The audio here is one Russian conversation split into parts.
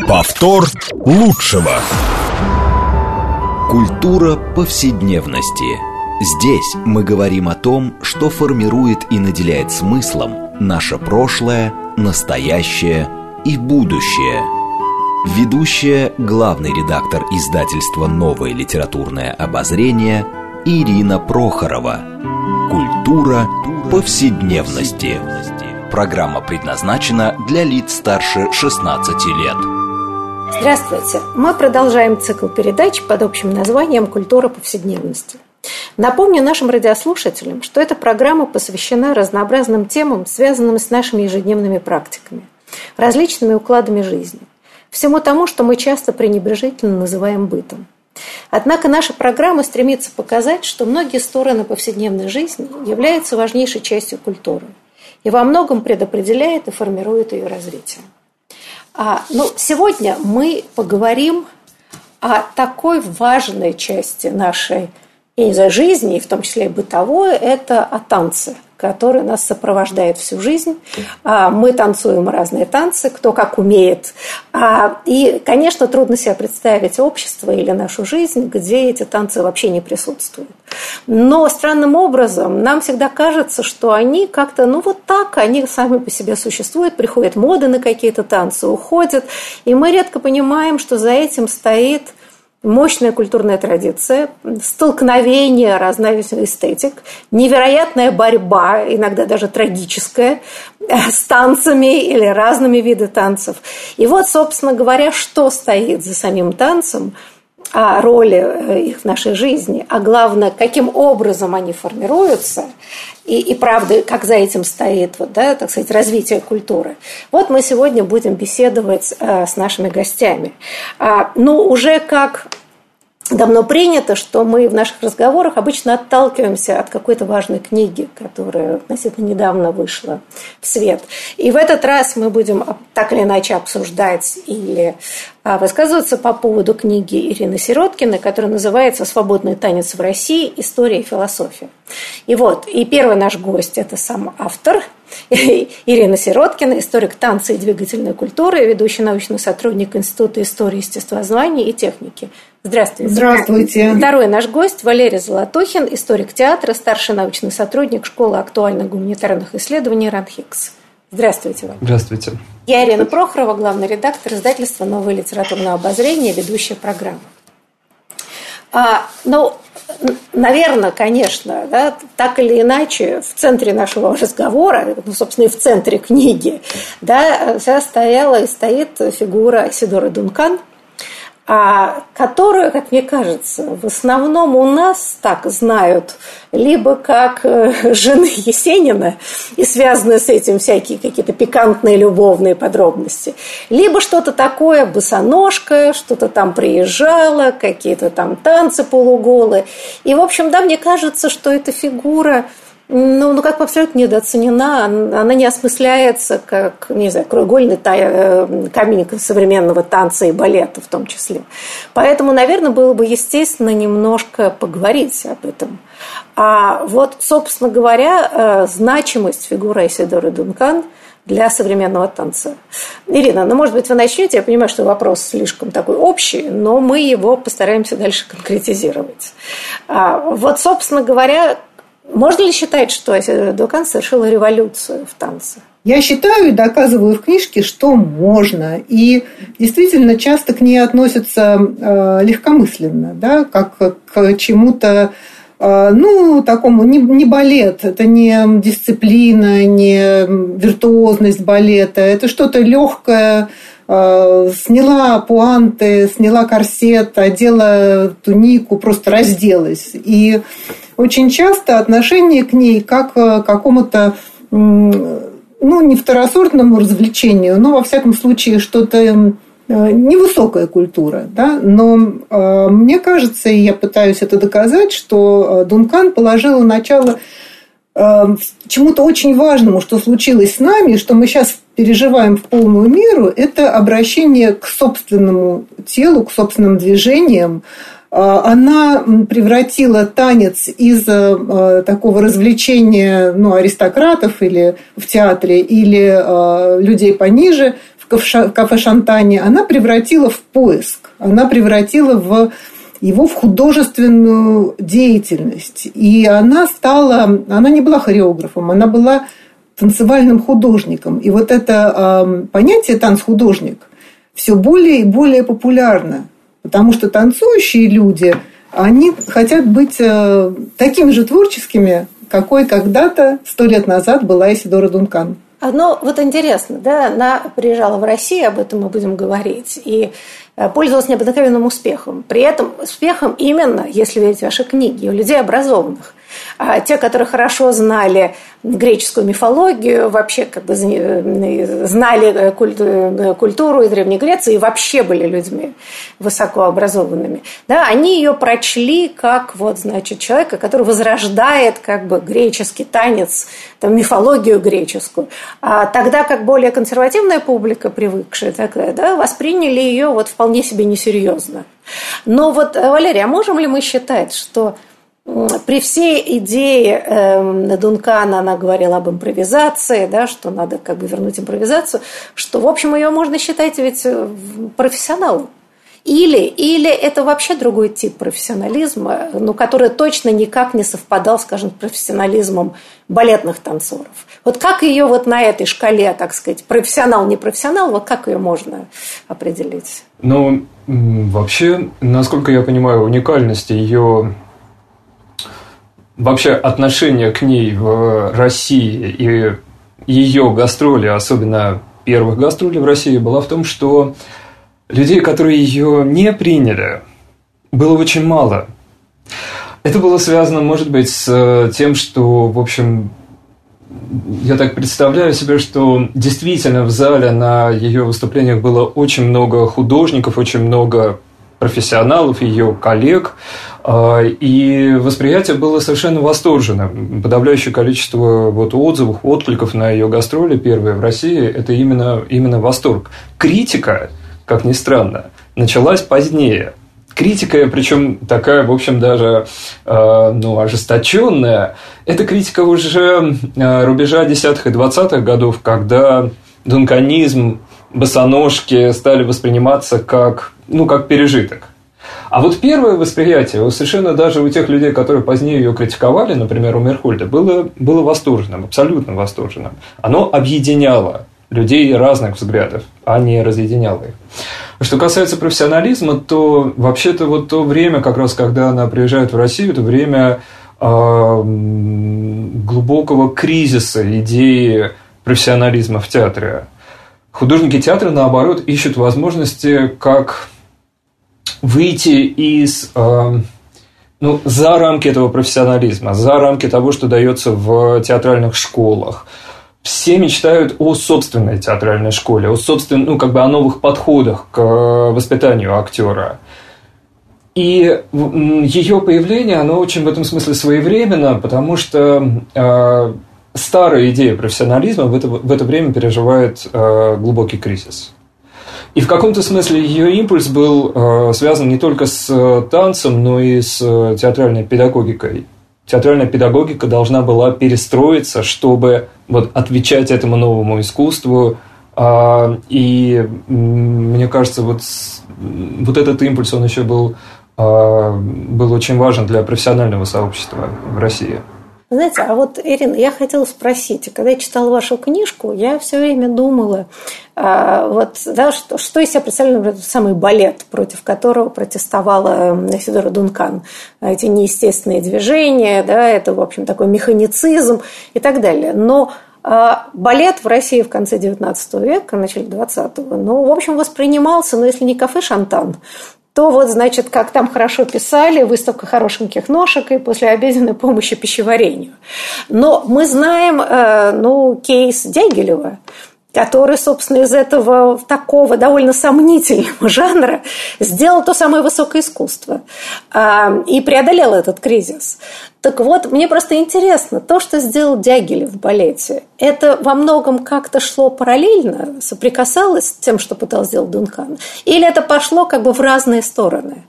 Повтор лучшего. Культура повседневности. Здесь мы говорим о том, что формирует и наделяет смыслом наше прошлое, настоящее и будущее. Ведущая, главный редактор издательства «Новое литературное обозрение» Ирина Прохорова. Культура повседневности. Программа предназначена для лиц старше 16 лет. Здравствуйте! Мы продолжаем цикл передач под общим названием «Культура повседневности». Напомню нашим радиослушателям, что эта программа посвящена разнообразным темам, связанным с нашими ежедневными практиками, различными укладами жизни, всему тому, что мы часто пренебрежительно называем бытом. Однако наша программа стремится показать, что многие стороны повседневной жизни являются важнейшей частью культуры – и во многом предопределяет и формирует ее развитие. А, ну, сегодня мы поговорим о такой важной части нашей и за жизни, и в том числе и бытовой, это о танце – который нас сопровождает всю жизнь. А, мы танцуем разные танцы, кто как умеет. А, и, конечно, трудно себе представить общество или нашу жизнь, где эти танцы вообще не присутствуют. Но странным образом нам всегда кажется, что они как-то, ну вот так, они сами по себе существуют, приходят моды на какие-то танцы, уходят, и мы редко понимаем, что за этим стоит – мощная культурная традиция, столкновение разных эстетик, невероятная борьба, иногда даже трагическая, с танцами или разными видами танцев. И вот, собственно говоря, что стоит за самим танцем – о роли э, их в нашей жизни, а главное, каким образом они формируются, и, и правда, как за этим стоит, вот, да, так сказать, развитие культуры. Вот мы сегодня будем беседовать э, с нашими гостями. А, ну, уже как давно принято, что мы в наших разговорах обычно отталкиваемся от какой-то важной книги, которая относительно недавно вышла в свет. И в этот раз мы будем так или иначе обсуждать или а, высказываться по поводу книги Ирины Сироткиной, которая называется «Свободный танец в России. История и философия». И вот, и первый наш гость – это сам автор – Ирина Сироткина, историк танца и двигательной культуры, ведущий научный сотрудник Института истории, естествознания и техники. Здравствуйте. Здравствуйте. Второй наш гость Валерий Золотухин, историк театра, старший научный сотрудник Школы актуальных гуманитарных исследований РАНХИКС. Здравствуйте вам. Здравствуйте. Я Ирина Прохорова, главный редактор издательства «Новое литературное обозрение», ведущая программы. А, ну, наверное, конечно, да, так или иначе, в центре нашего разговора, ну, собственно, и в центре книги, да, вся стояла и стоит фигура Сидоры Дункан – а, которую, как мне кажется, в основном у нас так знают либо как э, жены Есенина и связаны с этим всякие какие-то пикантные любовные подробности, либо что-то такое босоножка, что-то там приезжало, какие-то там танцы полуголые. И, в общем, да, мне кажется, что эта фигура – ну, ну как бы абсолютно недооценена. Она не осмысляется как, не знаю, краеугольный э, камень современного танца и балета в том числе. Поэтому, наверное, было бы естественно немножко поговорить об этом. А вот, собственно говоря, э, значимость фигуры Исидоры Дункан для современного танца. Ирина, ну, может быть, вы начнете, я понимаю, что вопрос слишком такой общий, но мы его постараемся дальше конкретизировать. А вот, собственно говоря, можно ли считать, что Дукан совершила революцию в танце? Я считаю и доказываю в книжке, что можно. И действительно часто к ней относятся э, легкомысленно, да, как к чему-то э, ну, такому не, не балет, это не дисциплина, не виртуозность балета, это что-то легкое, сняла пуанты, сняла корсет, одела тунику, просто разделась. И очень часто отношение к ней как к какому-то ну, не второсортному развлечению, но, во всяком случае, что-то э, невысокая культура. Да? Но э, мне кажется, и я пытаюсь это доказать, что э, Дункан положила начало чему-то очень важному, что случилось с нами, что мы сейчас переживаем в полную меру, это обращение к собственному телу, к собственным движениям, а, она превратила танец из э, такого развлечения ну, аристократов или в театре, или э, людей пониже в кафе Шантане, она превратила в поиск, она превратила в его в художественную деятельность. И она стала, она не была хореографом, она была танцевальным художником. И вот это э, понятие танц-художник все более и более популярно, потому что танцующие люди, они хотят быть э, такими же творческими, какой когда-то, сто лет назад, была Исидора Дункан. Но вот интересно, да, она приезжала в Россию, об этом мы будем говорить, и пользовалась необыкновенным успехом. При этом успехом именно, если верить вашей книге, у людей образованных. А те, которые хорошо знали греческую мифологию, вообще как бы э, знали э, культуру и Древней Греции и вообще были людьми высокообразованными, да, они ее прочли как вот, значит, человека, который возрождает как бы греческий танец, там, мифологию греческую. А тогда как более консервативная публика, привыкшая такая, да, восприняли ее вот вполне себе несерьезно. Но вот, Валерия, а можем ли мы считать, что при всей идее э, Дункана она говорила об импровизации, да, что надо как бы вернуть импровизацию, что, в общем, ее можно считать ведь э, профессионалом. Или, или это вообще другой тип профессионализма, ну, который точно никак не совпадал, скажем, с профессионализмом балетных танцоров. Вот как ее вот на этой шкале, так сказать, профессионал, не профессионал, вот как ее можно определить? Ну, вообще, насколько я понимаю, уникальность ее вообще отношение к ней в России и ее гастроли, особенно первых гастролей в России, была в том, что людей, которые ее не приняли, было очень мало. Это было связано, может быть, с тем, что, в общем, я так представляю себе, что действительно в зале на ее выступлениях было очень много художников, очень много профессионалов, ее коллег, и восприятие было совершенно восторженным. Подавляющее количество вот отзывов, откликов на ее гастроли первые в России – это именно, именно восторг. Критика, как ни странно, началась позднее. Критика, причем такая, в общем, даже э, ну, ожесточенная, это критика уже э, рубежа десятых и двадцатых годов, когда дунканизм, босоножки стали восприниматься как ну, как пережиток. А вот первое восприятие, совершенно даже у тех людей, которые позднее ее критиковали, например, у Мерхольда, было, было восторженным, абсолютно восторженным. Оно объединяло людей разных взглядов, а не разъединяло их. Что касается профессионализма, то вообще-то вот то время, как раз когда она приезжает в Россию, это время э, глубокого кризиса идеи профессионализма в театре. Художники театра, наоборот, ищут возможности, как выйти из э, ну, за рамки этого профессионализма, за рамки того, что дается в театральных школах. Все мечтают о собственной театральной школе, о собственном, ну, как бы о новых подходах к воспитанию актера. И ее появление, оно очень в этом смысле своевременно, потому что э, старая идея профессионализма в это, в это время переживает э, глубокий кризис. И в каком-то смысле ее импульс был э, связан не только с э, танцем, но и с э, театральной педагогикой. Театральная педагогика должна была перестроиться, чтобы вот, отвечать этому новому искусству. А, и мне кажется, вот, вот этот импульс, он еще был, а, был очень важен для профессионального сообщества в России. Знаете, а вот, Ирина, я хотела спросить, когда я читала вашу книжку, я все время думала, а, вот, да, что, что из себя представляет, например, самый балет, против которого протестовала Федора Дункан. Эти неестественные движения, да, это, в общем, такой механицизм и так далее. Но а, Балет в России в конце XIX века, начале XX, ну, в общем, воспринимался, ну, если не кафе «Шантан», то вот, значит, как там хорошо писали, выставка хорошеньких ножек и послеобеденной помощи пищеварению. Но мы знаем, э, ну, кейс Дягилева, который, собственно, из этого такого довольно сомнительного жанра сделал то самое высокое искусство а, и преодолел этот кризис. Так вот, мне просто интересно, то, что сделал Дягилев в балете, это во многом как-то шло параллельно, соприкасалось с тем, что пытался сделать Дункан? Или это пошло как бы в разные стороны?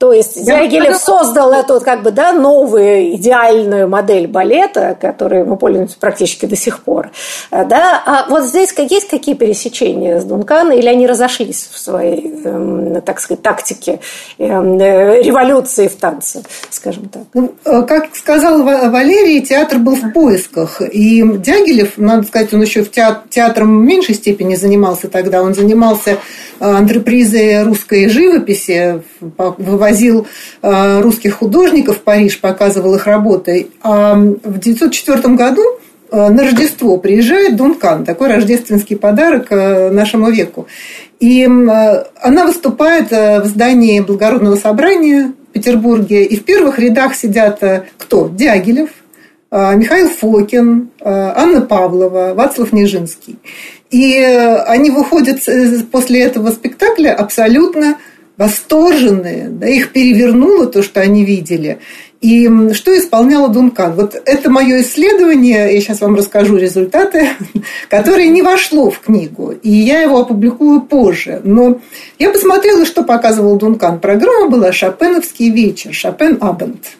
То есть Дягилев создал эту как бы, да, новую идеальную модель балета, которой мы пользуемся практически до сих пор. Да? А вот здесь есть какие пересечения с Дунканом, или они разошлись в своей, эм, так сказать, тактике эм, революции в танце, скажем так? Ну, э, как сказал Валерий, театр был в поисках. И Дягилев, надо сказать, он еще в театром в меньшей степени занимался тогда. Он занимался э, антрепризой русской живописи, вывозил возил э, русских художников в Париж, показывал их работы. А в 1904 году э, на Рождество приезжает Дункан, такой рождественский подарок э, нашему веку. И она выступает в здании Благородного собрания в Петербурге. И в первых рядах сидят кто? Дягилев, Михаил Фокин, Анна Павлова, Вацлав Нежинский. И они выходят после этого спектакля абсолютно восторженные, да, их перевернуло то, что они видели. И что исполняла Дункан? Вот это мое исследование, я сейчас вам расскажу результаты, которое не вошло в книгу, и я его опубликую позже. Но я посмотрела, что показывал Дункан. Программа была «Шопеновский вечер», «Шопен Абенд».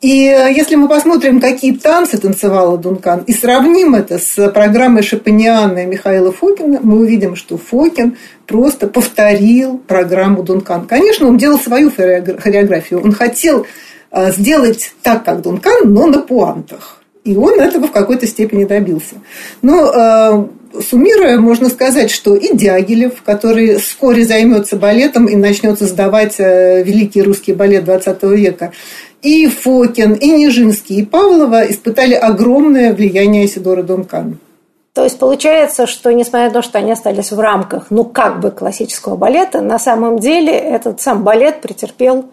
И э, если мы посмотрим, какие танцы танцевала Дункан, и сравним это с программой Шапаниана и Михаила Фокина, мы увидим, что Фокин просто повторил программу Дункан. Конечно, он делал свою хореографию. Он хотел э, сделать так, как Дункан, но на пуантах. И он этого в какой-то степени добился. Но э, суммируя, можно сказать, что и Дягилев, который вскоре займется балетом и начнет создавать великий русский балет XX века, и Фокин, и Нижинский, и Павлова испытали огромное влияние Сидора Дункана. То есть получается, что несмотря на то, что они остались в рамках, ну, как бы классического балета, на самом деле этот сам балет претерпел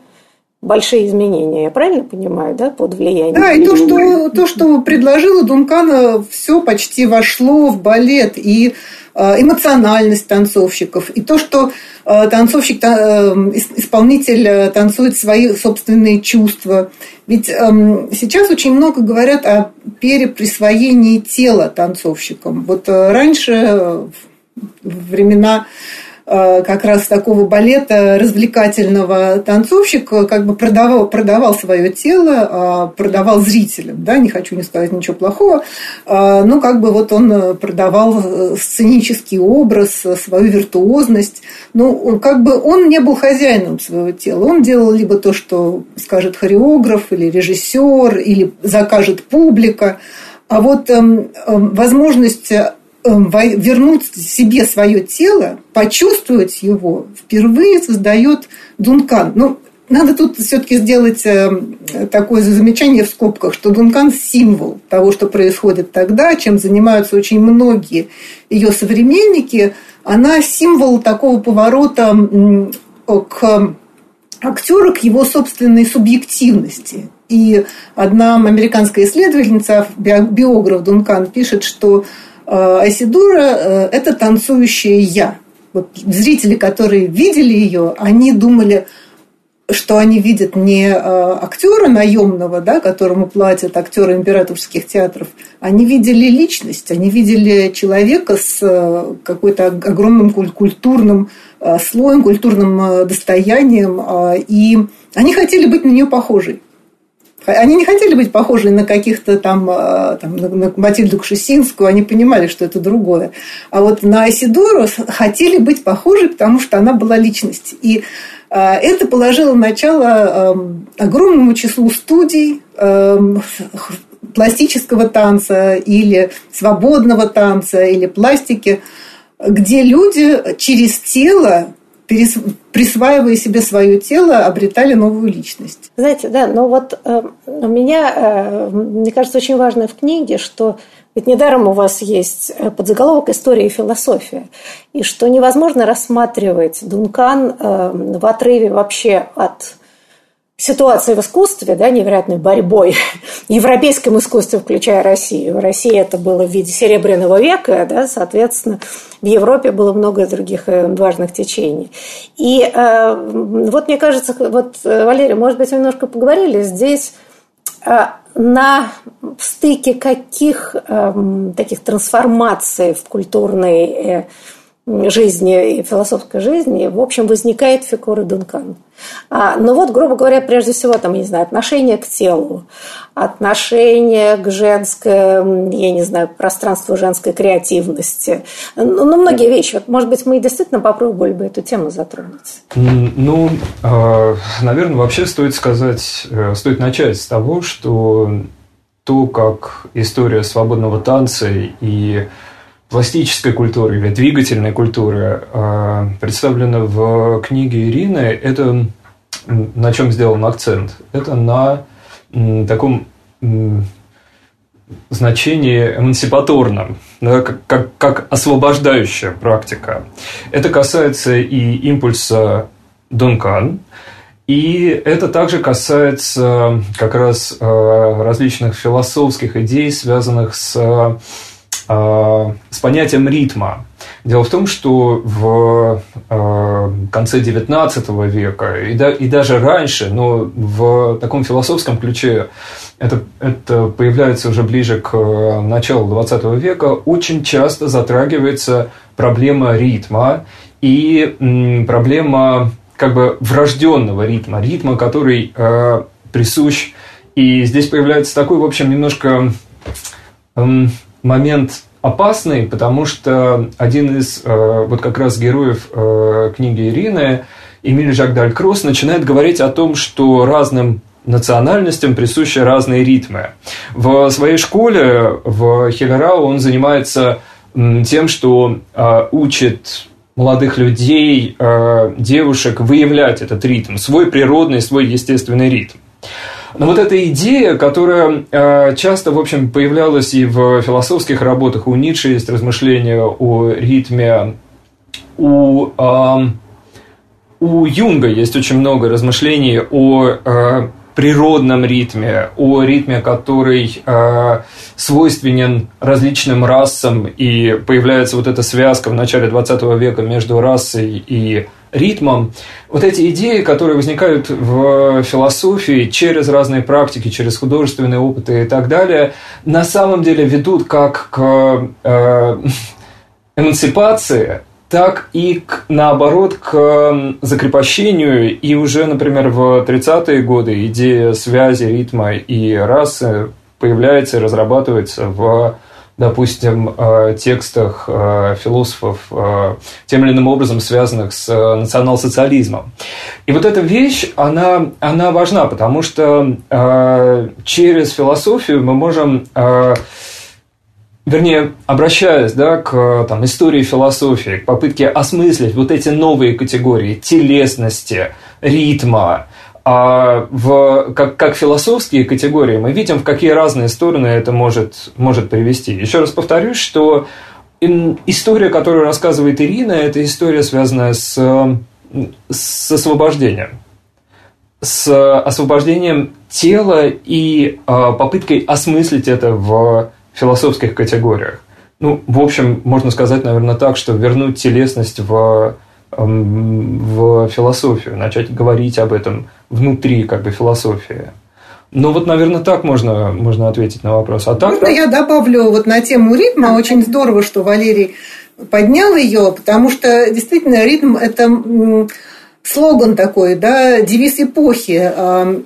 большие изменения. Я правильно понимаю, да, под влиянием? Да, и то, что, то, что предложила Дункана, все почти вошло в балет. И э, эмоциональность танцовщиков, и то, что Э, танцовщик, э, исполнитель танцует свои собственные чувства. Ведь эм, сейчас очень много говорят о переприсвоении тела танцовщикам. Вот раньше, в времена как раз такого балета развлекательного танцовщик как бы продавал, продавал свое тело, а, продавал зрителям, да, не хочу не сказать ничего плохого, а, но как бы вот он продавал э, сценический образ, свою виртуозность, ну, как бы он не был хозяином своего тела, он делал либо то, что скажет хореограф или режиссер, или закажет публика, а вот эм, возможность вернуть себе свое тело, почувствовать его, впервые создает Дункан. Ну, надо тут все-таки сделать эм, такое замечание в скобках, что Дункан – символ того, что происходит тогда, чем занимаются очень многие ее современники. Она символ такого поворота к актеру, к его собственной субъективности. И одна американская исследовательница, биограф Дункан, пишет, что Айсидора э, – это танцующее «я». Вот зрители, которые видели ее, они думали, что они видят не э, актера наемного, да, которому платят актеры императорских театров, они видели личность, они видели человека с какой-то огромным культурным слоем, культурным достоянием, и они хотели быть на нее похожей. Они не хотели быть похожи на каких-то там, э, там на Матильду Кшесинскую, они понимали, что это другое. А вот на Айсидору хотели быть похожи, потому что она была личность. И э, это положило начало эм, огромному числу студий эм, пластического танца или свободного танца или пластики, где люди через тело присваивая себе свое тело, обретали новую личность. Знаете, да, но вот э, у меня, э, мне кажется, очень важно в книге, что ведь недаром у вас есть э, подзаголовок «История и философия», и что невозможно рассматривать Дункан э, в отрыве вообще от ситуации в искусстве, да, невероятной борьбой, европейском искусстве, включая Россию. В России это было в виде Серебряного века, да, соответственно, в Европе было много других э, важных течений. И э, вот мне кажется, вот, э, Валерий, может быть, немножко поговорили здесь э, на стыке каких э, таких трансформаций в культурной э, жизни и философской жизни, в общем, возникает фигура Дункана. А, ну вот, грубо говоря, прежде всего, там, я не знаю, отношение к телу, отношение к женской, я не знаю, пространству женской креативности. Ну, ну многие вещи. Вот, может быть, мы действительно попробовали бы эту тему затронуть. Ну, а, наверное, вообще стоит сказать, э, стоит начать с того, что то, как история свободного танца и пластической культуры или двигательной культуры а, представлена в книге Ирины, это на чем сделан акцент? Это на таком значении эмансипаторном, да, как, как, как освобождающая практика. Это касается и импульса Дункан, и это также касается как раз а, различных философских идей, связанных с с понятием ритма. Дело в том, что в а, конце XIX века и, да, и даже раньше, но в таком философском ключе это, это появляется уже ближе к началу XX века, очень часто затрагивается проблема ритма и проблема как бы врожденного ритма, ритма, который присущ. И здесь появляется такой, в общем, немножко момент опасный, потому что один из э, вот как раз героев э, книги Ирины, Эмиль Жак Далькросс, начинает говорить о том, что разным национальностям присущи разные ритмы. В своей школе в Хелерау он занимается тем, что э, учит молодых людей, девушек выявлять этот ритм, свой природный, свой естественный ритм. Но вот эта идея, которая э, часто, в общем, появлялась и в философских работах, у Ницше есть размышления о ритме, у, у Юнга есть очень много размышлений о э, природном ритме, о ритме, который э, свойственен различным расам, и появляется вот эта связка в начале 20 века между расой и ритмом. Вот эти идеи, которые возникают в философии через разные практики, через художественные опыты и так далее, на самом деле ведут как к э, эмансипации, так и к, наоборот к закрепощению. И уже, например, в 30-е годы идея связи ритма и расы появляется и разрабатывается в допустим, э, текстах э, философов, э, тем или иным образом связанных с национал-социализмом. И вот эта вещь, она, она важна, потому что через философию мы можем вернее, обращаясь да, к там, истории философии, к попытке осмыслить вот эти новые категории телесности, ритма, а в, как, как философские категории мы видим, в какие разные стороны это может, может привести. Еще раз повторюсь, что история, которую рассказывает Ирина, это история, связанная с, с освобождением. С освобождением тела и а, попыткой осмыслить это в философских категориях. Ну, в общем, можно сказать, наверное, так, что вернуть телесность в в философию, начать говорить об этом внутри как бы философии. Ну вот, наверное, так можно, можно ответить на вопрос. А так, можно я добавлю вот на тему ритма? Очень здорово, что Валерий поднял ее, потому что действительно ритм – это слоган такой, да, девиз эпохи.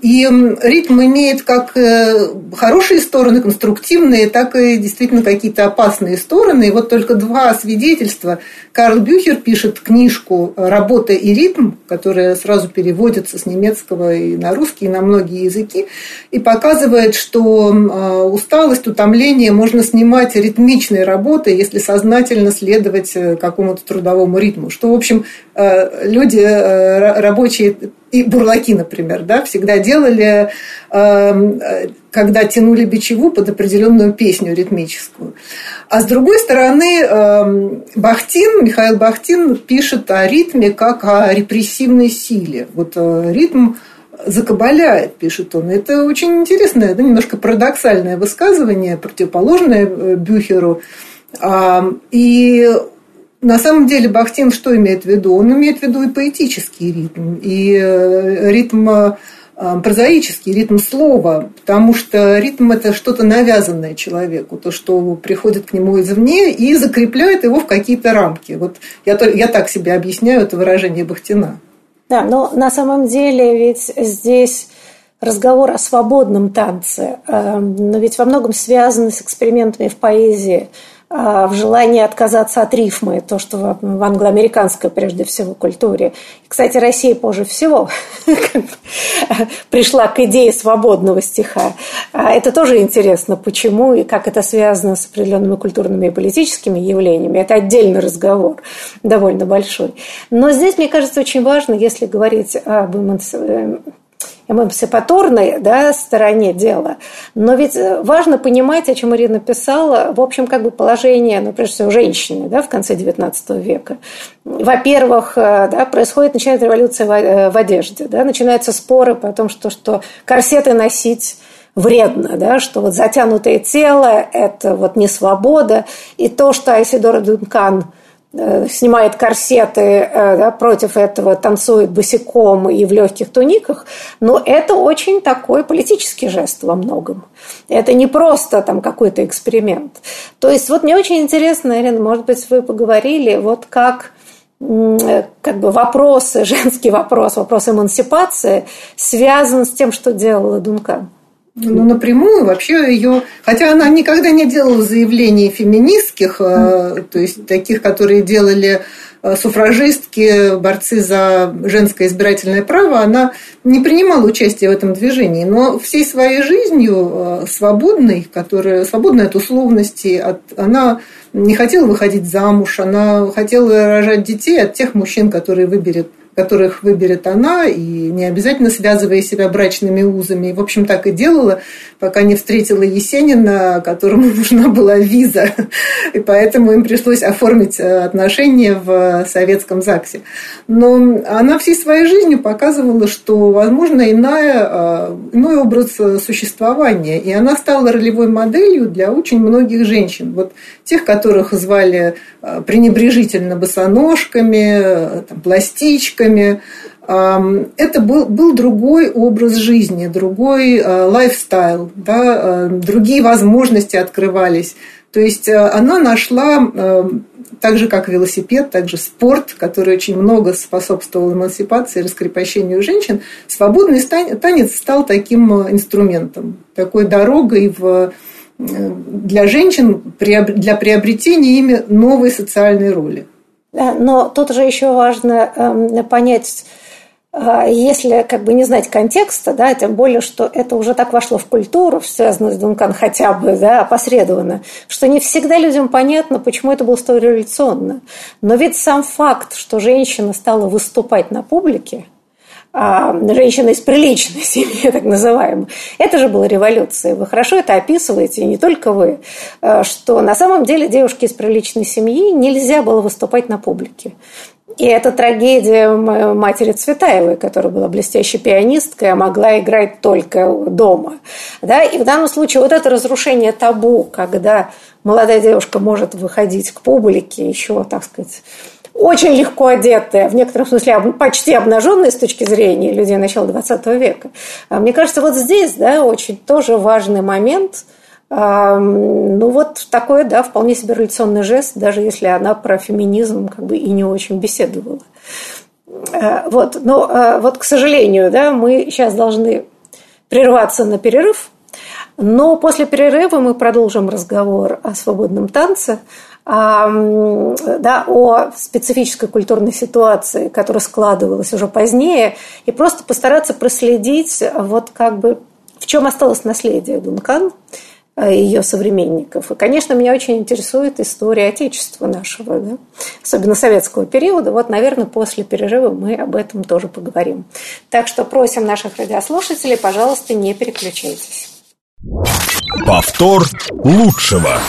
И ритм имеет как э, хорошие стороны, конструктивные, так и действительно какие-то опасные стороны. И вот только два свидетельства. Карл Бюхер пишет книжку «Работа и ритм», которая сразу переводится с немецкого и на русский, и на многие языки, и показывает, что а, усталость, утомление можно снимать ритмичной работой, если сознательно следовать э, какому-то трудовому ритму. Что, в общем, э, люди рабочие и бурлаки, например, да, всегда делали, эм, когда тянули бичеву под определенную песню ритмическую. А с другой стороны, эм, Бахтин, Михаил Бахтин пишет о ритме как о репрессивной силе. Вот э, ритм закабаляет, пишет он. Это очень интересное, да, немножко парадоксальное высказывание, противоположное э, Бюхеру. И на самом деле Бахтин что имеет в виду? Он имеет в виду и поэтический ритм, и э, ритм э, прозаический ритм слова, потому что ритм – это что-то навязанное человеку, то, что приходит к нему извне и закрепляет его в какие-то рамки. Вот я, я так себе объясняю это выражение Бахтина. Да, но на самом деле ведь здесь разговор о свободном танце, эм, но ведь во многом связан с экспериментами в поэзии, в желании отказаться от рифмы, то, что в англоамериканской, прежде всего, культуре. Кстати, Россия позже всего пришла к идее свободного стиха. А это тоже интересно, почему и как это связано с определенными культурными и политическими явлениями. Это отдельный разговор, довольно большой. Но здесь, мне кажется, очень важно, если говорить об эмансипаторной да, стороне дела. Но ведь э, важно понимать, о чем Ирина писала, в общем, как бы положение, ну, прежде всего, женщины да, в конце XIX века. Во-первых, э, да, происходит, начинает революция в э, одежде, да, начинаются споры по тому, что, что корсеты носить вредно, да, что вот затянутое тело – это вот не свобода. И то, что Айсидора Дункан – снимает корсеты, э, да, против этого танцует босиком и в легких туниках, но это очень такой политический жест во многом. Это не просто там какой-то эксперимент. То есть вот мне очень интересно, Ирина, может быть, вы поговорили, вот как э, как бы вопросы, женский вопрос, вопрос эмансипации связан с тем, что делала Дункан. Ну, напрямую вообще ее... Хотя она никогда не делала заявлений феминистских, mm. то есть таких, которые делали э, суфражистки, борцы за женское избирательное право, она не принимала участия в этом движении. Но всей своей жизнью э, свободной, которая свободная от условностей, от, она не хотела выходить замуж, она хотела рожать детей от тех мужчин, которые выберет которых выберет она, и не обязательно связывая себя брачными узами. И, в общем, так и делала, пока не встретила Есенина, которому нужна была виза. И поэтому им пришлось оформить э, отношения в советском ЗАГСе. Но она всей своей жизнью показывала, что возможно иная, э, иной образ существования. И она стала ролевой моделью для очень многих женщин. Вот тех, которых звали э, пренебрежительно босоножками, там, пластичками, девушками. Это был, был другой образ жизни, другой э, лайфстайл, да, э, другие возможности открывались. То есть э, она нашла, так же как велосипед, так же спорт, который очень много способствовал эмансипации, раскрепощению женщин, свободный танец стал таким инструментом, такой дорогой в, для женщин для приобретения ими новой социальной роли. Но тут же еще важно эм, понять, э, если как бы не знать контекста, да, тем более, что это уже так вошло в культуру, связанную с Дункан хотя бы, да, опосредованно, что не всегда людям понятно, почему это было столь революционно. Но ведь сам факт, что женщина стала выступать на публике – женщина из приличной семьи, так называемой. Это же была революция. Вы хорошо это описываете, и не только вы, а, что на самом деле девушке из приличной семьи нельзя было выступать на публике. И это трагедия матери Цветаевой, которая была блестящей пианисткой, а могла играть только дома. Да? И в данном случае вот это разрушение табу, когда молодая девушка может выходить к публике еще, так сказать, очень легко одетые, в некотором смысле почти обнаженные с точки зрения людей начала 20 века. А мне кажется, вот здесь да, очень тоже важный момент – ну, вот такой, да, вполне себе революционный жест, даже если она про феминизм как бы и не очень беседовала. А, вот, но а, вот, к сожалению, да, мы сейчас должны прерваться на перерыв, но после перерыва мы продолжим разговор о свободном танце, да, о специфической культурной ситуации, которая складывалась уже позднее, и просто постараться проследить, вот как бы в чем осталось наследие Дункан, э, ее современников. И, конечно, меня очень интересует история Отечества нашего, да? особенно советского периода. Вот, наверное, после перерыва мы об этом тоже поговорим. Так что просим наших радиослушателей, пожалуйста, не переключайтесь. Повтор лучшего.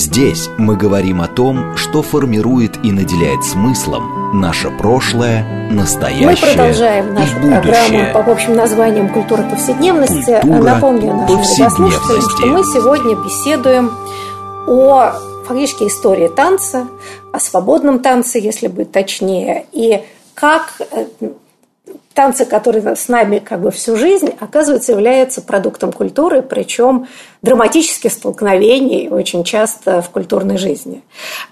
Здесь мы говорим о том, что формирует и наделяет смыслом наше прошлое, настоящее Мы продолжаем нашу программу по общим названиям «Культура повседневности». Культура Напомню нашим радиослушателям, что мы сегодня беседуем о фактически история танца, о свободном танце, если быть точнее, и как э, танцы, которые с нами как бы всю жизнь, оказывается, являются продуктом культуры, причем драматических столкновений очень часто в культурной жизни.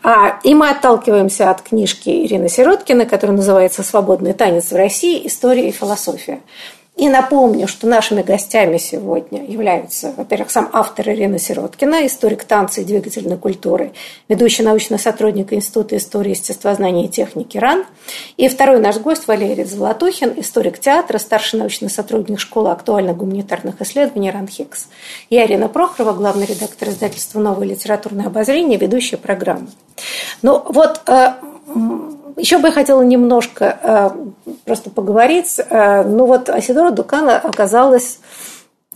А, и мы отталкиваемся от книжки Ирины Сироткиной, которая называется «Свободный танец в России. История и философия». И напомню, что нашими гостями сегодня являются, во-первых, сам автор Ирина Сироткина, историк танца и двигательной культуры, ведущий научный сотрудник Института истории, естествознания и техники РАН. И второй наш гость Валерий Золотухин, историк театра, старший научный сотрудник школы актуальных гуманитарных исследований РАН Хикс. Я Ирина Прохорова, главный редактор издательства «Новое литературное обозрение», ведущая программы. Ну вот э, еще бы я хотела немножко э, просто поговорить. Э, ну вот Асидора Дукана оказалась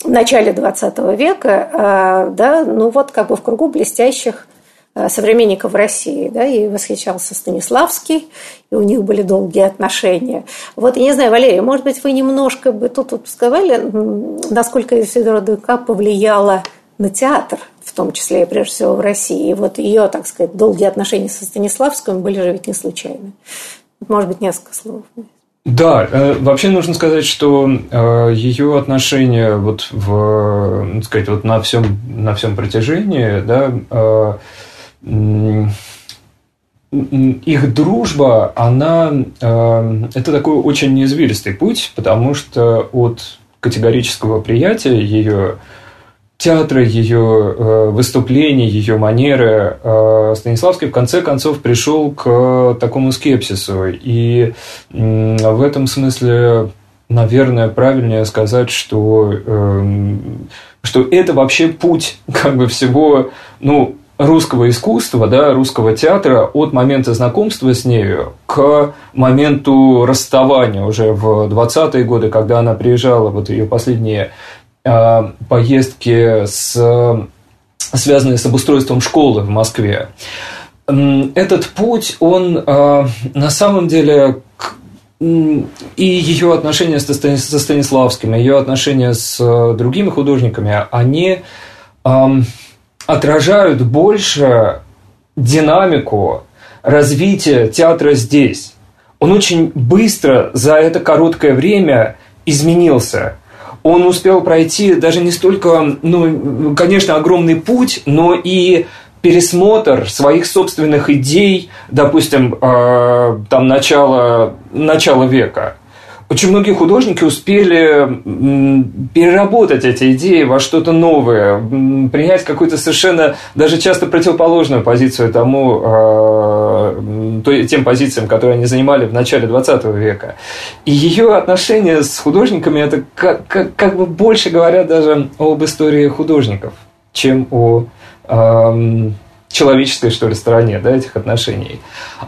в начале 20 века, э, да, ну вот как бы в кругу блестящих современников России, да, и восхищался Станиславский, и у них были долгие отношения. Вот, я не знаю, Валерия, может быть, вы немножко бы тут вот сказали, насколько Исидора Дука повлияла на театр, в том числе и прежде всего в России. И вот ее, так сказать, долгие отношения со Станиславским были же ведь не случайны. Может быть, несколько слов. Да, э, вообще нужно сказать, что э, ее отношения вот в, ну, сказать, вот на всем на всем протяжении, да, э, их дружба, она это такой очень неизвилистый путь, потому что от категорического приятия ее театра, ее э, выступлений, ее манеры, э, Станиславский в конце концов пришел к такому скепсису. И в этом смысле, наверное, правильнее сказать, что, эм, что это вообще путь как бы всего, ну, русского искусства, да, русского театра от момента знакомства с нею к моменту расставания уже в 20-е годы, когда она приезжала, вот ее последние Э, поездки, с, связанные с обустройством школы в Москве. Этот путь, он э, на самом деле и ее отношения со Станиславским, ее отношения с э, другими художниками, они отражают больше динамику развития театра здесь. Он очень быстро за это короткое время изменился он успел пройти даже не столько, ну, конечно, огромный путь, но и пересмотр своих собственных идей, допустим, э, там начала, начала века. Очень многие художники успели переработать эти идеи во что-то новое, принять какую-то совершенно даже часто противоположную позицию тому, э, тем позициям, которые они занимали в начале 20 века. И ее отношения с художниками это как, как, как бы больше говорят даже об истории художников, чем о человеческой, что ли, стороне да, этих отношений.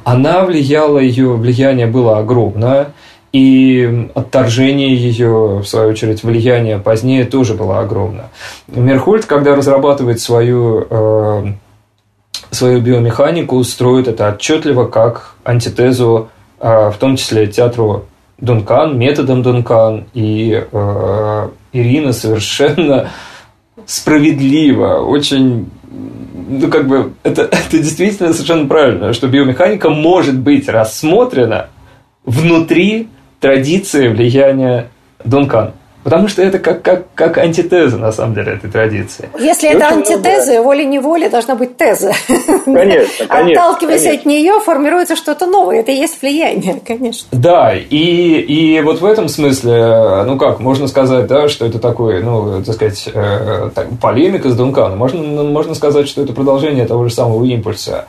Она влияла, ее влияние было огромное. И отторжение ее, в свою очередь, влияние позднее тоже было огромно. Мерхольд, когда разрабатывает свою, э, свою биомеханику, строит это отчетливо как антитезу, э, в том числе театру Дункан, методом Дункан. И э, Ирина совершенно справедливо, очень ну, как бы, это, это действительно совершенно правильно, что биомеханика может быть рассмотрена внутри традиции влияния Дункан. Потому что это как, как, как антитеза, на самом деле, этой традиции. Если и это антитеза, много... волей-неволей должна быть теза. Конечно, конечно. Отталкиваясь конечно. от нее, формируется что-то новое. Это и есть влияние, конечно. Да, и, и вот в этом смысле, ну как, можно сказать, да, что это такой, ну, так сказать, э, так, полемика с Дунканом. Можно, можно сказать, что это продолжение того же самого импульса.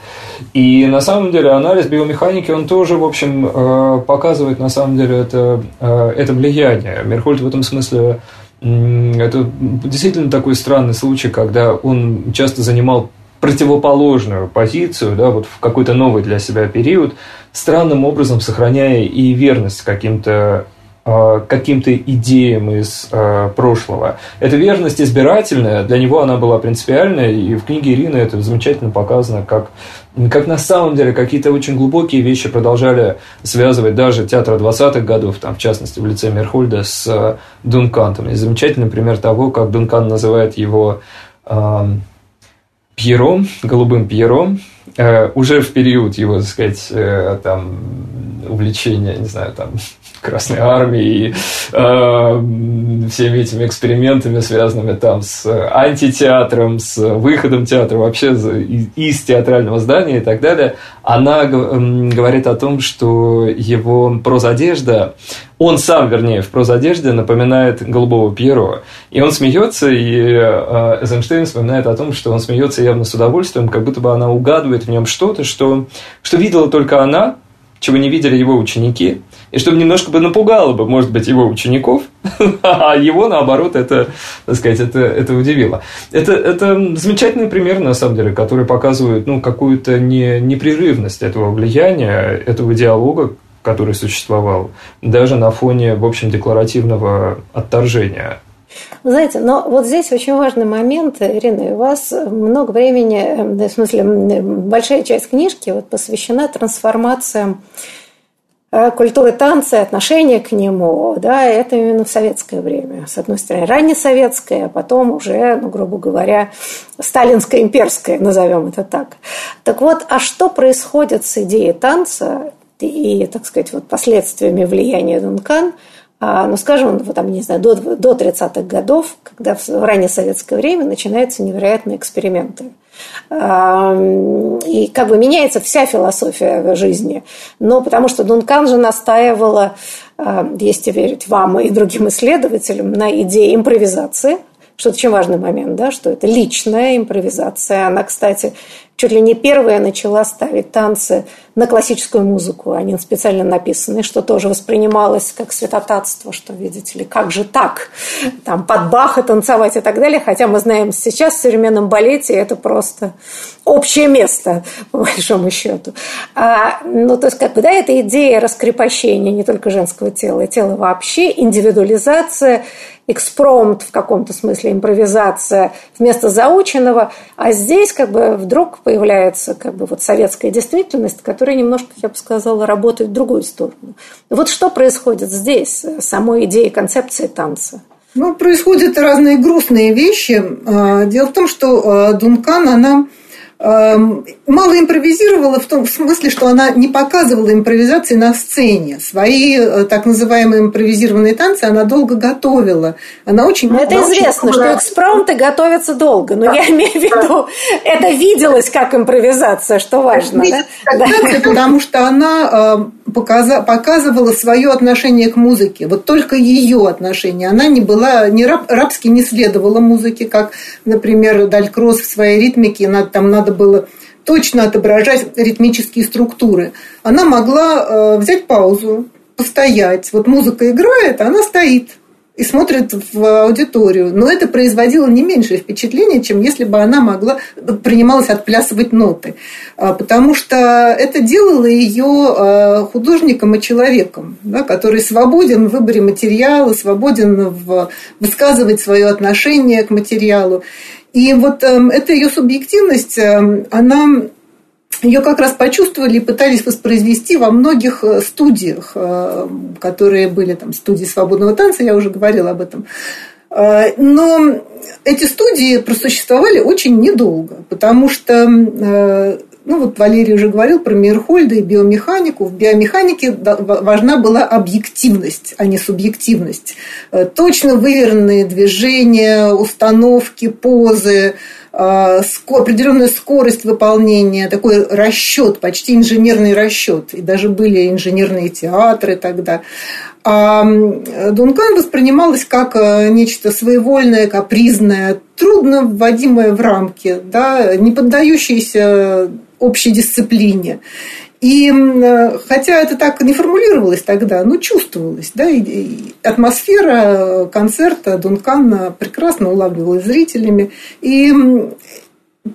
И на самом деле анализ биомеханики, он тоже, в общем, э, показывает, на самом деле, это, э, это влияние. Мерхольд в этом смысле смысле это действительно такой странный случай, когда он часто занимал противоположную позицию, да, вот в какой-то новый для себя период, странным образом сохраняя и верность каким-то а, каким-то идеям из э, прошлого. Эта верность избирательная, для него она была принципиальная, и в книге Ирины это замечательно показано, как, как на самом деле какие-то очень глубокие вещи продолжали связывать даже театр 20-х годов, там, в частности, в лице Мерхольда с э, Дункантом. И замечательный пример того, как Дункан называет его э, Пьеро, голубым Пьеро, э, уже в период его, так сказать, э, там, увлечения, не знаю, там, Красной Армии и э, всеми этими экспериментами, связанными там с антитеатром, с выходом театра вообще из театрального здания и так далее, она говорит о том, что его прозодежда, он сам, вернее, в прозодежде напоминает голубого Пьеро. И он смеется, и э, вспоминает о том, что он смеется явно с удовольствием, как будто бы она угадывает в нем что-то, что, что видела только она, чего не видели его ученики, и чтобы немножко бы напугало бы, может быть, его учеников, а его, наоборот, это, так сказать, это, это удивило. Это, это замечательный пример, на самом деле, который показывает ну, какую-то не, непрерывность этого влияния, этого диалога, который существовал, даже на фоне, в общем, декларативного отторжения знаете, но вот здесь очень важный момент, Ирина, у вас много времени, э, в смысле, большая часть книжки вот посвящена трансформациям культуры танца, отношения к нему, да, это именно в советское время. С одной стороны, раннесоветское, а потом уже, ну, грубо говоря, сталинское, имперское, назовем это так. Так вот, а что происходит с идеей танца и, так сказать, вот последствиями влияния Дункан – а, ну, скажем, вот там, не знаю, до, до 30-х годов, когда в раннее советское время начинаются невероятные эксперименты. И как бы меняется вся философия жизни. Но потому что Дункан же настаивала, если верить вам и другим исследователям, на идее импровизации – что это очень важный момент, да, что это личная импровизация. Она, кстати, чуть ли не первая начала ставить танцы на классическую музыку, они специально написаны, что тоже воспринималось как святотатство, что, видите ли, как же так, там, под Баха танцевать и так далее, хотя мы знаем сейчас в современном балете это просто общее место, по большому счету. А, ну, то есть, как бы, да, это идея раскрепощения не только женского тела, и тела вообще, индивидуализация, экспромт в каком-то смысле, импровизация вместо заученного, а здесь как бы вдруг появляется как бы вот советская действительность, которая немножко, я бы сказала, работает в другую сторону. Вот что происходит здесь, самой идеей концепции танца? Ну, происходят разные грустные вещи. А, дело в том, что а, Дункан, она мало импровизировала в том в смысле, что она не показывала импровизации на сцене. Свои э, так называемые импровизированные танцы она долго готовила. Она очень но Это известно, очень... что экспромты готовятся долго. Но да. я имею в виду, да. это виделось как импровизация, что важно. Да? Потому что она э, показывала свое отношение к музыке. Вот только ее отношение. Она не была, не раб, рабски не следовала музыке, как, например, Далькросс в своей ритмике. Надо, там надо было точно отображать ритмические структуры. Она могла э, взять паузу, постоять. Вот музыка играет, а она стоит и смотрит в аудиторию. Но это производило не меньшее впечатление, чем если бы она могла принималась отплясывать ноты. А, потому что это делало ее а, художником и человеком, да, который свободен в выборе материала, свободен в высказывать свое отношение к материалу. И вот эм, эта ее субъективность, эм, она ее как раз почувствовали и пытались воспроизвести во многих э, студиях, э, которые были там студии свободного танца, я уже говорила об этом. Э, но эти студии просуществовали очень недолго, потому что, ну вот Валерий уже говорил про Мейерхольда и биомеханику. В биомеханике важна была объективность, а не субъективность. Точно выверенные движения, установки, позы, Э, определенная скорость выполнения, такой расчет, почти инженерный расчет. И даже были инженерные театры тогда. А Дункан воспринималась как э, нечто своевольное, капризное, трудно вводимое в рамки, да, не поддающееся общей дисциплине. И хотя это так не формулировалось тогда, но чувствовалось. Да, и, атмосфера концерта Дункана прекрасно улавливалась зрителями. И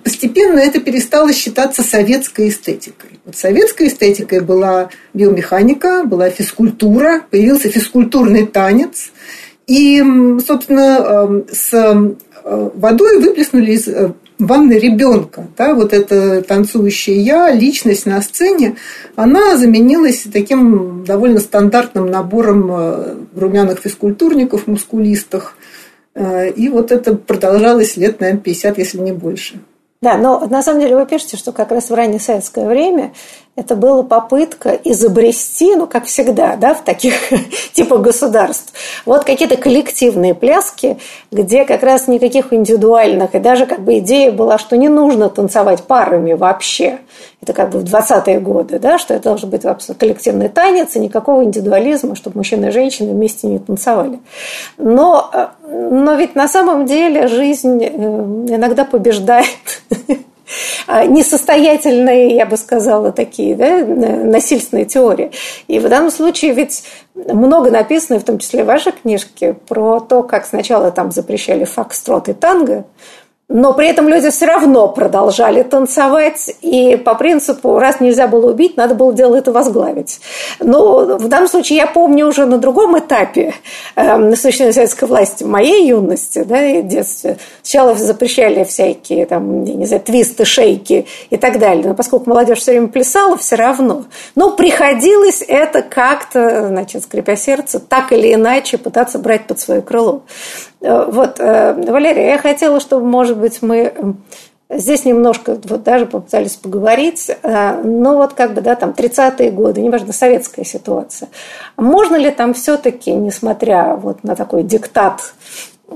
постепенно это перестало считаться советской эстетикой. Вот советской эстетикой была биомеханика, была физкультура, появился физкультурный танец. И, собственно, с э, водой выплеснули из ванны ребенка. Да, вот эта танцующая я, личность на сцене, она заменилась таким довольно стандартным набором э, румяных физкультурников, мускулистых. Э, и вот это продолжалось лет, наверное, 50, если не больше. Да, но на самом деле вы пишете, что как раз в раннее советское время это была попытка изобрести, ну, как всегда, да, в таких типа государств, вот какие-то коллективные пляски, где как раз никаких индивидуальных, и даже как бы идея была, что не нужно танцевать парами вообще. Это как бы в 20-е годы, да, что это должен быть коллективный танец, и никакого индивидуализма, чтобы мужчины и женщины вместе не танцевали. Но, э, но ведь на самом деле жизнь э, иногда побеждает несостоятельные, я бы сказала, такие да, насильственные теории. И в данном случае ведь много написано, в том числе в вашей книжке, про то, как сначала там запрещали фокстрот и танго, но при этом люди все равно продолжали танцевать, и по принципу, раз нельзя было убить, надо было дело это возглавить. Но в данном случае я помню уже на другом этапе э, насущной советской власти, в моей юности да, и детстве. Сначала запрещали всякие, там, не знаю, твисты, шейки и так далее. Но поскольку молодежь все время плясала, все равно. Но приходилось это как-то, значит, скрипя сердце, так или иначе пытаться брать под свое крыло. Э, вот, э, Валерия, я хотела, чтобы, может быть, мы здесь немножко вот даже попытались поговорить, э, но вот как бы, да, там 30-е годы, неважно, советская ситуация. Можно ли там все-таки, несмотря вот на такой диктат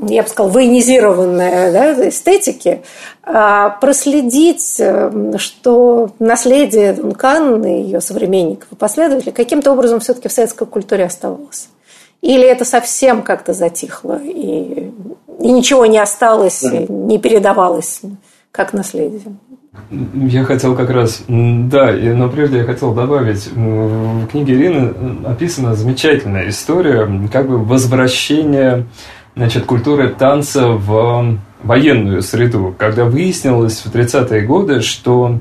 я бы сказала, военизированной да, эстетики, проследить, что наследие Дункан и ее современников и последователей каким-то образом все-таки в советской культуре оставалось. Или это совсем как-то затихло, и, и ничего не осталось, да. не передавалось как наследие? Я хотел как раз, да, но прежде я хотел добавить, в книге Ирины описана замечательная история, как бы возвращение значит, культуры танца в военную среду, когда выяснилось в 30-е годы, что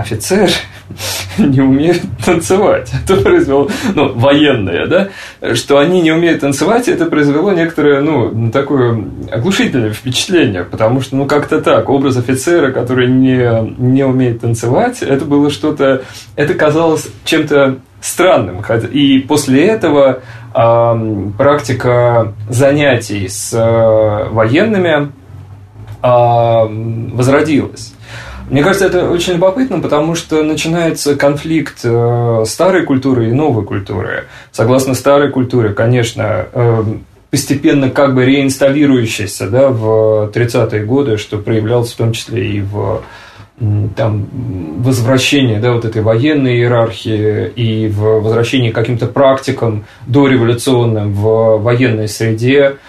офицер не умеют танцевать. Это произвело, ну, военные, да, что они не умеют танцевать, это произвело некоторое, ну, такое оглушительное впечатление, потому что, ну, как-то так, образ офицера, который не, не умеет танцевать, это было что-то, это казалось чем-то странным. И после этого э, практика занятий с э, военными э, возродилась. Мне кажется, это очень любопытно, потому что начинается конфликт э, старой культуры и новой культуры. Согласно старой культуре, конечно, э, постепенно как бы реинсталирующийся да, в 30-е годы, что проявлялось в том числе и в там, возвращении да, вот этой военной иерархии и в возвращении к каким-то практикам дореволюционным в военной среде –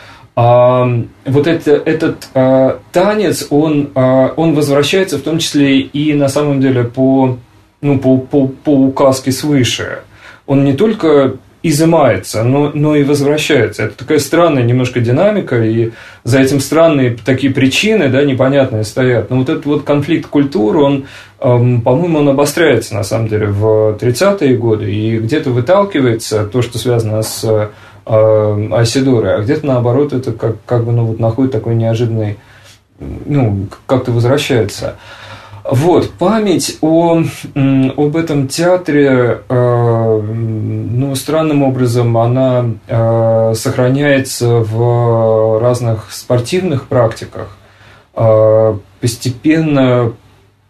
вот это, этот а, танец, он, а, он возвращается в том числе и на самом деле по, ну, по, по, по указке свыше. Он не только изымается, но, но и возвращается. Это такая странная немножко динамика, и за этим странные такие причины, да, непонятные стоят. Но вот этот вот конфликт культур, он, эм, по-моему, он обостряется, на самом деле, в 30-е годы, и где-то выталкивается то, что связано с э, Айсидоры, а где-то наоборот это как, как бы ну, вот находит такой неожиданный, ну, как-то возвращается. Вот, память о, об этом театре, э, ну, странным образом, она э, сохраняется в разных спортивных практиках. Постепенно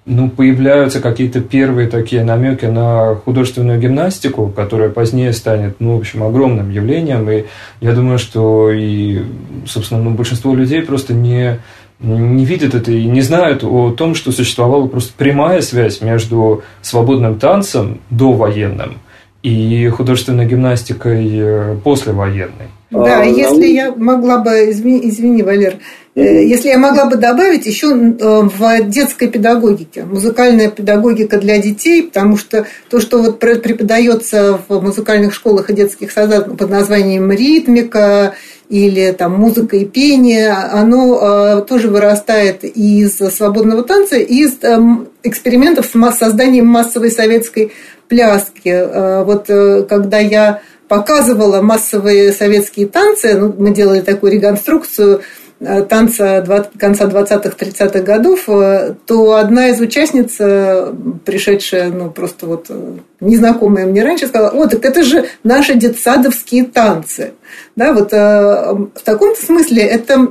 ну, появляются какие-то первые такие намеки на художественную гимнастику, которая позднее станет, ну, в общем, огромным явлением. И я думаю, что и, собственно, ну, большинство людей просто не, не видят это и не знают о том, что существовала просто прямая связь между свободным танцем довоенным и художественной гимнастикой э, послевоенной. Да, а, если я могла бы, извини, извини Валер, Э, если я могла бы добавить еще э, в детской педагогике, музыкальная педагогика для детей, потому что то, что вот преподается в музыкальных школах и детских садах под названием ритмика или там музыка и пение, оно э, тоже вырастает из свободного танца, из экспериментов с созданием массовой советской пляски. Вот когда я показывала массовые советские танцы, ну, мы делали такую реконструкцию э, танца конца 20-30-х годов, э, то одна из участниц, пришедшая, ну, просто вот незнакомая мне раньше, сказала, о, так это же наши детсадовские танцы. Да, вот в таком смысле это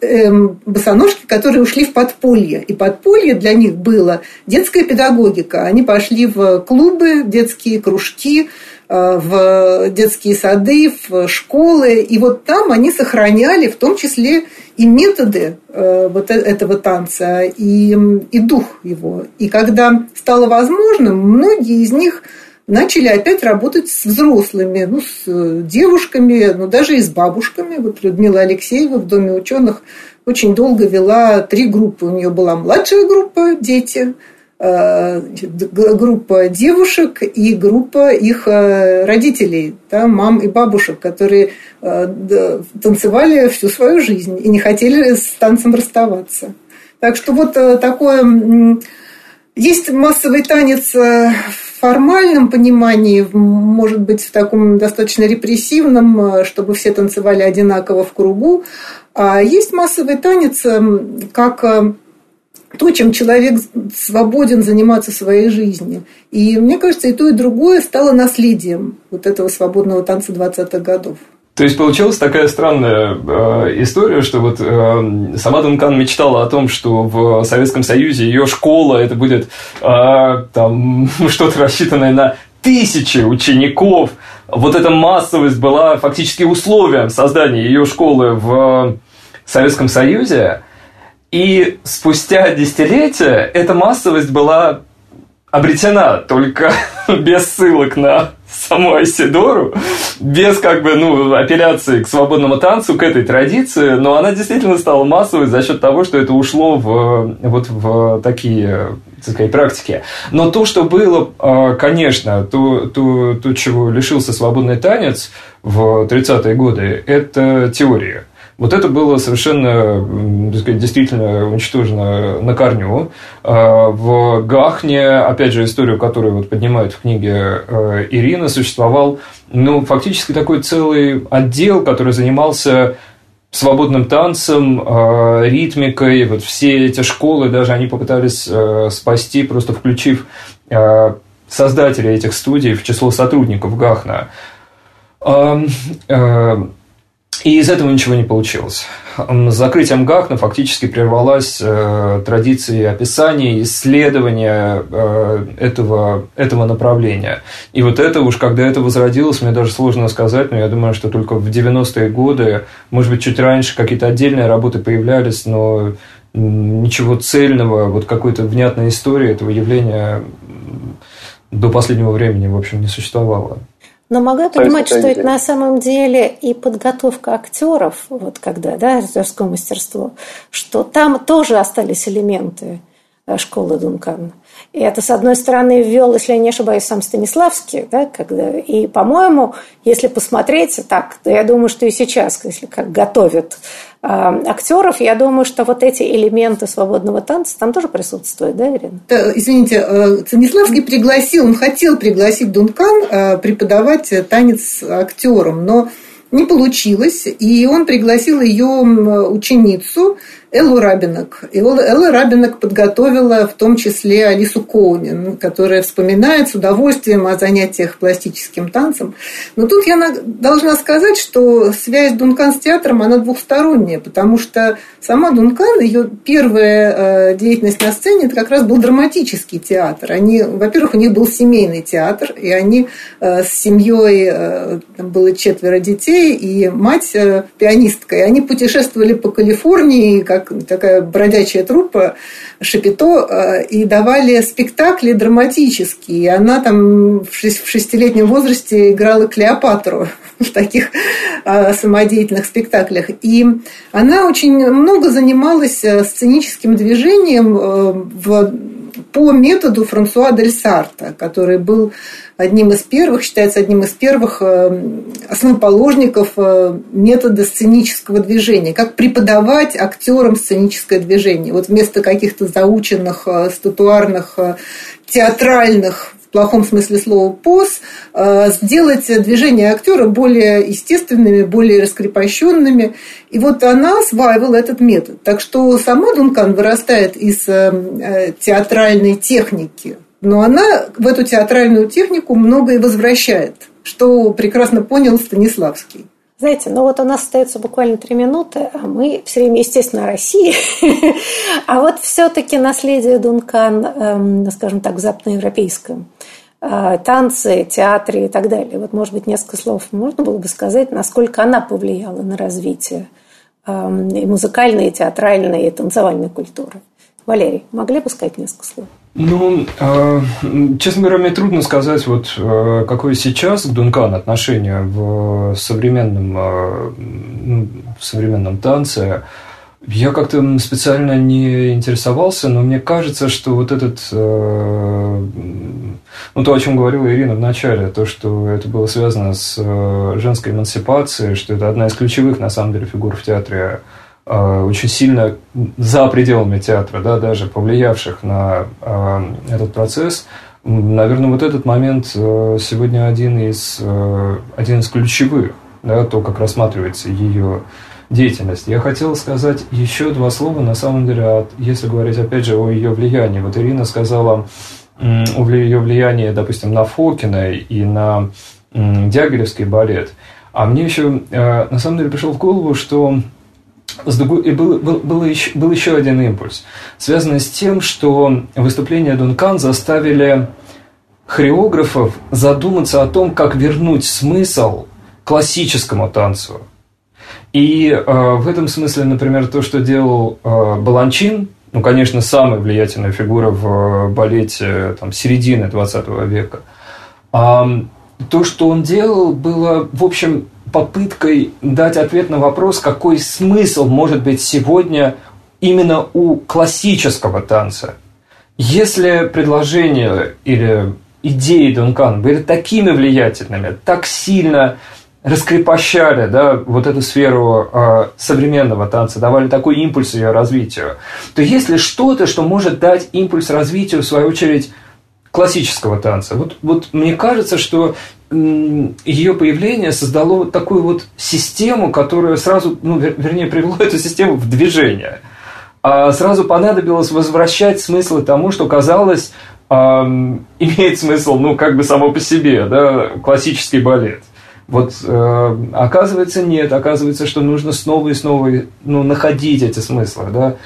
эм, босоножки, которые ушли в подполье. И подполье для них было детская педагогика. Они пошли в клубы, детские кружки, Э, в детские сады, в школы. И вот там они сохраняли в том числе и методы э, вот э, этого танца, и, и дух его. И когда стало возможным, многие из них начали опять работать с взрослыми, ну, с девушками, ну, даже и с бабушками. Вот Людмила Алексеева в Доме ученых очень долго вела три группы. У нее была младшая группа «Дети», Э, группа девушек и группа их э, родителей, да, мам и бабушек, которые э, танцевали всю свою жизнь и не хотели с танцем расставаться. Так что вот такое... Есть массовый танец в формальном понимании, может быть, в таком достаточно репрессивном, чтобы все танцевали одинаково в кругу. А есть массовый танец как то, чем человек свободен заниматься своей жизнью. И мне кажется, и то, и другое стало наследием вот этого свободного танца 20-х годов. То есть получилась такая странная э, история, что вот э, сама Дункан мечтала о том, что в Советском Союзе ее школа это будет э, там что-то рассчитанное на тысячи учеников. Вот эта массовость была фактически условием создания ее школы в Советском Союзе. И спустя десятилетия эта массовость была обретена, только без ссылок на саму Айсидору, без как бы, ну, апелляции к свободному танцу, к этой традиции, но она действительно стала массовой за счет того, что это ушло в, вот в такие так практики. Но то, что было, а, конечно, то, то, то чего лишился свободный танец в 30-е годы, это теория. Вот это было совершенно, так сказать, действительно уничтожено на корню. А, в Гахне, опять же, историю, которую вот поднимает в книге э, Ирина, существовал ну, фактически такой целый отдел, который занимался свободным танцем, а, ритмикой. Вот все эти школы, даже они попытались э, спасти, просто включив создателей этих студий в число сотрудников Гахна. И из этого ничего не получилось. С закрытием ГАКНа фактически прервалась э, традиция описания, исследования э, этого, этого направления. И вот это уж, когда это возродилось, мне даже сложно сказать, но я думаю, что только в 90-е годы, может быть, чуть раньше какие-то отдельные работы появлялись, но ничего цельного, вот какой-то внятной истории этого явления до последнего времени, в общем, не существовало. Но могу понимать, что это на самом деле и подготовка актеров, вот когда, да, актерское мастерство, что там тоже остались элементы школы Дункана. И это, с одной стороны, ввел, если я не ошибаюсь, сам Станиславский, да, когда, и, по-моему, если посмотреть так, то я думаю, что и сейчас, если как готовят э, актеров, я думаю, что вот эти элементы свободного танца там тоже присутствуют, да, Ирина? Да, извините, э, Станиславский пригласил, он хотел пригласить Дункан э, преподавать танец актерам, но не получилось, и он пригласил ее ученицу Эллу Рабинок. И Элла Рабинок подготовила в том числе Алису Коунин, которая вспоминает с удовольствием о занятиях пластическим танцем. Но тут я должна сказать, что связь Дункан с театром, она двухсторонняя, потому что сама Дункан, ее первая э, деятельность на сцене, это как раз был драматический театр. Они, во-первых, у них был семейный театр, и они э, с семьей, э, там было четверо детей, и мать пианистка, и они путешествовали по Калифорнии, как такая бродячая труппа Шапито, э, и давали спектакли драматические. И она там в шестилетнем возрасте играла Клеопатру в таких э, самодеятельных спектаклях. И она очень много занималась э, сценическим движением в по методу Франсуа Дель Сарта, который был одним из первых, считается одним из первых э, основоположников э, метода сценического движения, как преподавать актерам сценическое движение. Вот вместо каких-то заученных, э, статуарных, театральных плохом смысле слова поз, э, сделать движения актера более естественными, более раскрепощенными. И вот она осваивала этот метод. Так что сама Дункан вырастает из театральной техники, но она в эту театральную технику многое возвращает, что прекрасно понял Станиславский. Знаете, ну вот у нас остается буквально три минуты, а мы все время, естественно, о России. а вот все-таки наследие Дункан, эм, скажем так, западноевропейском э, танцы, театре и так далее. Вот, может быть, несколько слов можно было бы сказать, насколько она повлияла на развитие эм, музыкальной, театральной, и танцевальной культуры. Валерий, могли бы сказать несколько слов? Ну, э, честно говоря, мне трудно сказать, вот э, какое сейчас к Дункан отношение в современном, э, в современном танце. Я как-то специально не интересовался, но мне кажется, что вот этот, ну, то, о чем говорила Ирина в начале, то, что это было связано с женской эмансипацией, что это одна из ключевых, на самом деле, фигур в театре очень сильно за пределами театра, да, даже повлиявших на э, этот процесс. Наверное, вот этот момент э, сегодня один из, один из ключевых, да, то, как рассматривается ее деятельность. Я хотел сказать еще два слова, на самом деле, если говорить, опять же, о ее влиянии. Вот Ирина сказала о ее влиянии, допустим, на Фокина и на Дягилевский балет. А мне еще, на самом деле, пришло в голову, что и был, был, был, еще, был еще один импульс, связанный с тем, что выступления Дункан заставили хореографов задуматься о том, как вернуть смысл классическому танцу. И э, в этом смысле, например, то, что делал э, Баланчин, ну, конечно, самая влиятельная фигура в э, балете там, середины 20 века, э, то, что он делал, было, в общем, попыткой дать ответ на вопрос, какой смысл может быть сегодня именно у классического танца. Если предложения или идеи Дункан были такими влиятельными, так сильно раскрепощали да, вот эту сферу э, современного танца, давали такой импульс ее развитию, то есть ли что-то, что может дать импульс развитию, в свою очередь, классического танца. Вот, вот мне кажется, что ее появление создало такую вот систему, которая сразу, ну, вернее, привело эту систему в движение. А сразу понадобилось возвращать смыслы тому, что казалось эм, имеет смысл, ну, как бы само по себе, да, классический балет. Вот э, оказывается нет, оказывается, что нужно снова и снова ну, находить эти смыслы, да,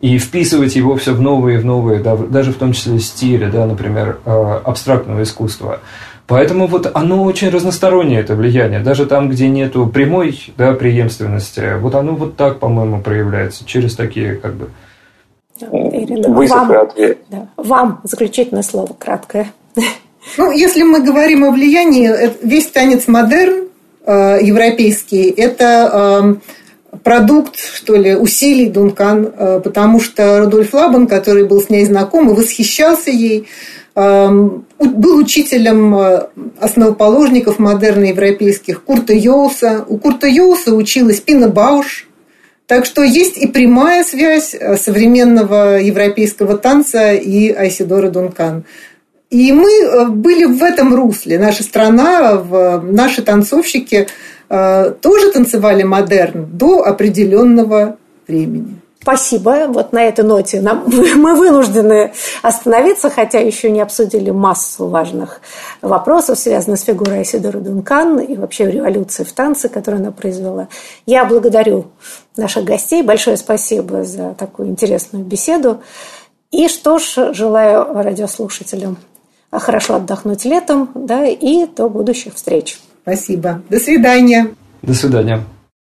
и вписывать его все в новые и в новые, да, даже в том числе стили, да, например, э, абстрактного искусства. Поэтому вот оно очень разностороннее, это влияние. Даже там, где нету прямой да, преемственности, вот оно вот так, по-моему, проявляется, через такие как бы... Ирина, вам, да, вам заключительное слово, краткое. Ну, если мы говорим о влиянии, весь танец модерн э, европейский – это э, продукт, что ли, усилий Дункан, э, потому что Рудольф Лабан, который был с ней знаком и восхищался ей, был учителем э, основоположников модерна европейских Курта Йоуса. У Курта Йоуса училась Пина Бауш. Так что есть и прямая связь э, современного европейского танца и Айсидора Дункан. И мы э, были в этом русле. Наша страна, наши танцовщики тоже танцевали модерн до определенного времени. Спасибо. Вот на этой ноте нам, мы вынуждены остановиться, хотя еще не обсудили массу важных вопросов, связанных с фигурой Айсидора Дункан и вообще революции в танце, которую она произвела. Я благодарю наших гостей. Большое спасибо за такую интересную беседу. И что ж, желаю радиослушателям хорошо отдохнуть летом, да, и до будущих встреч. Спасибо. До свидания. До свидания.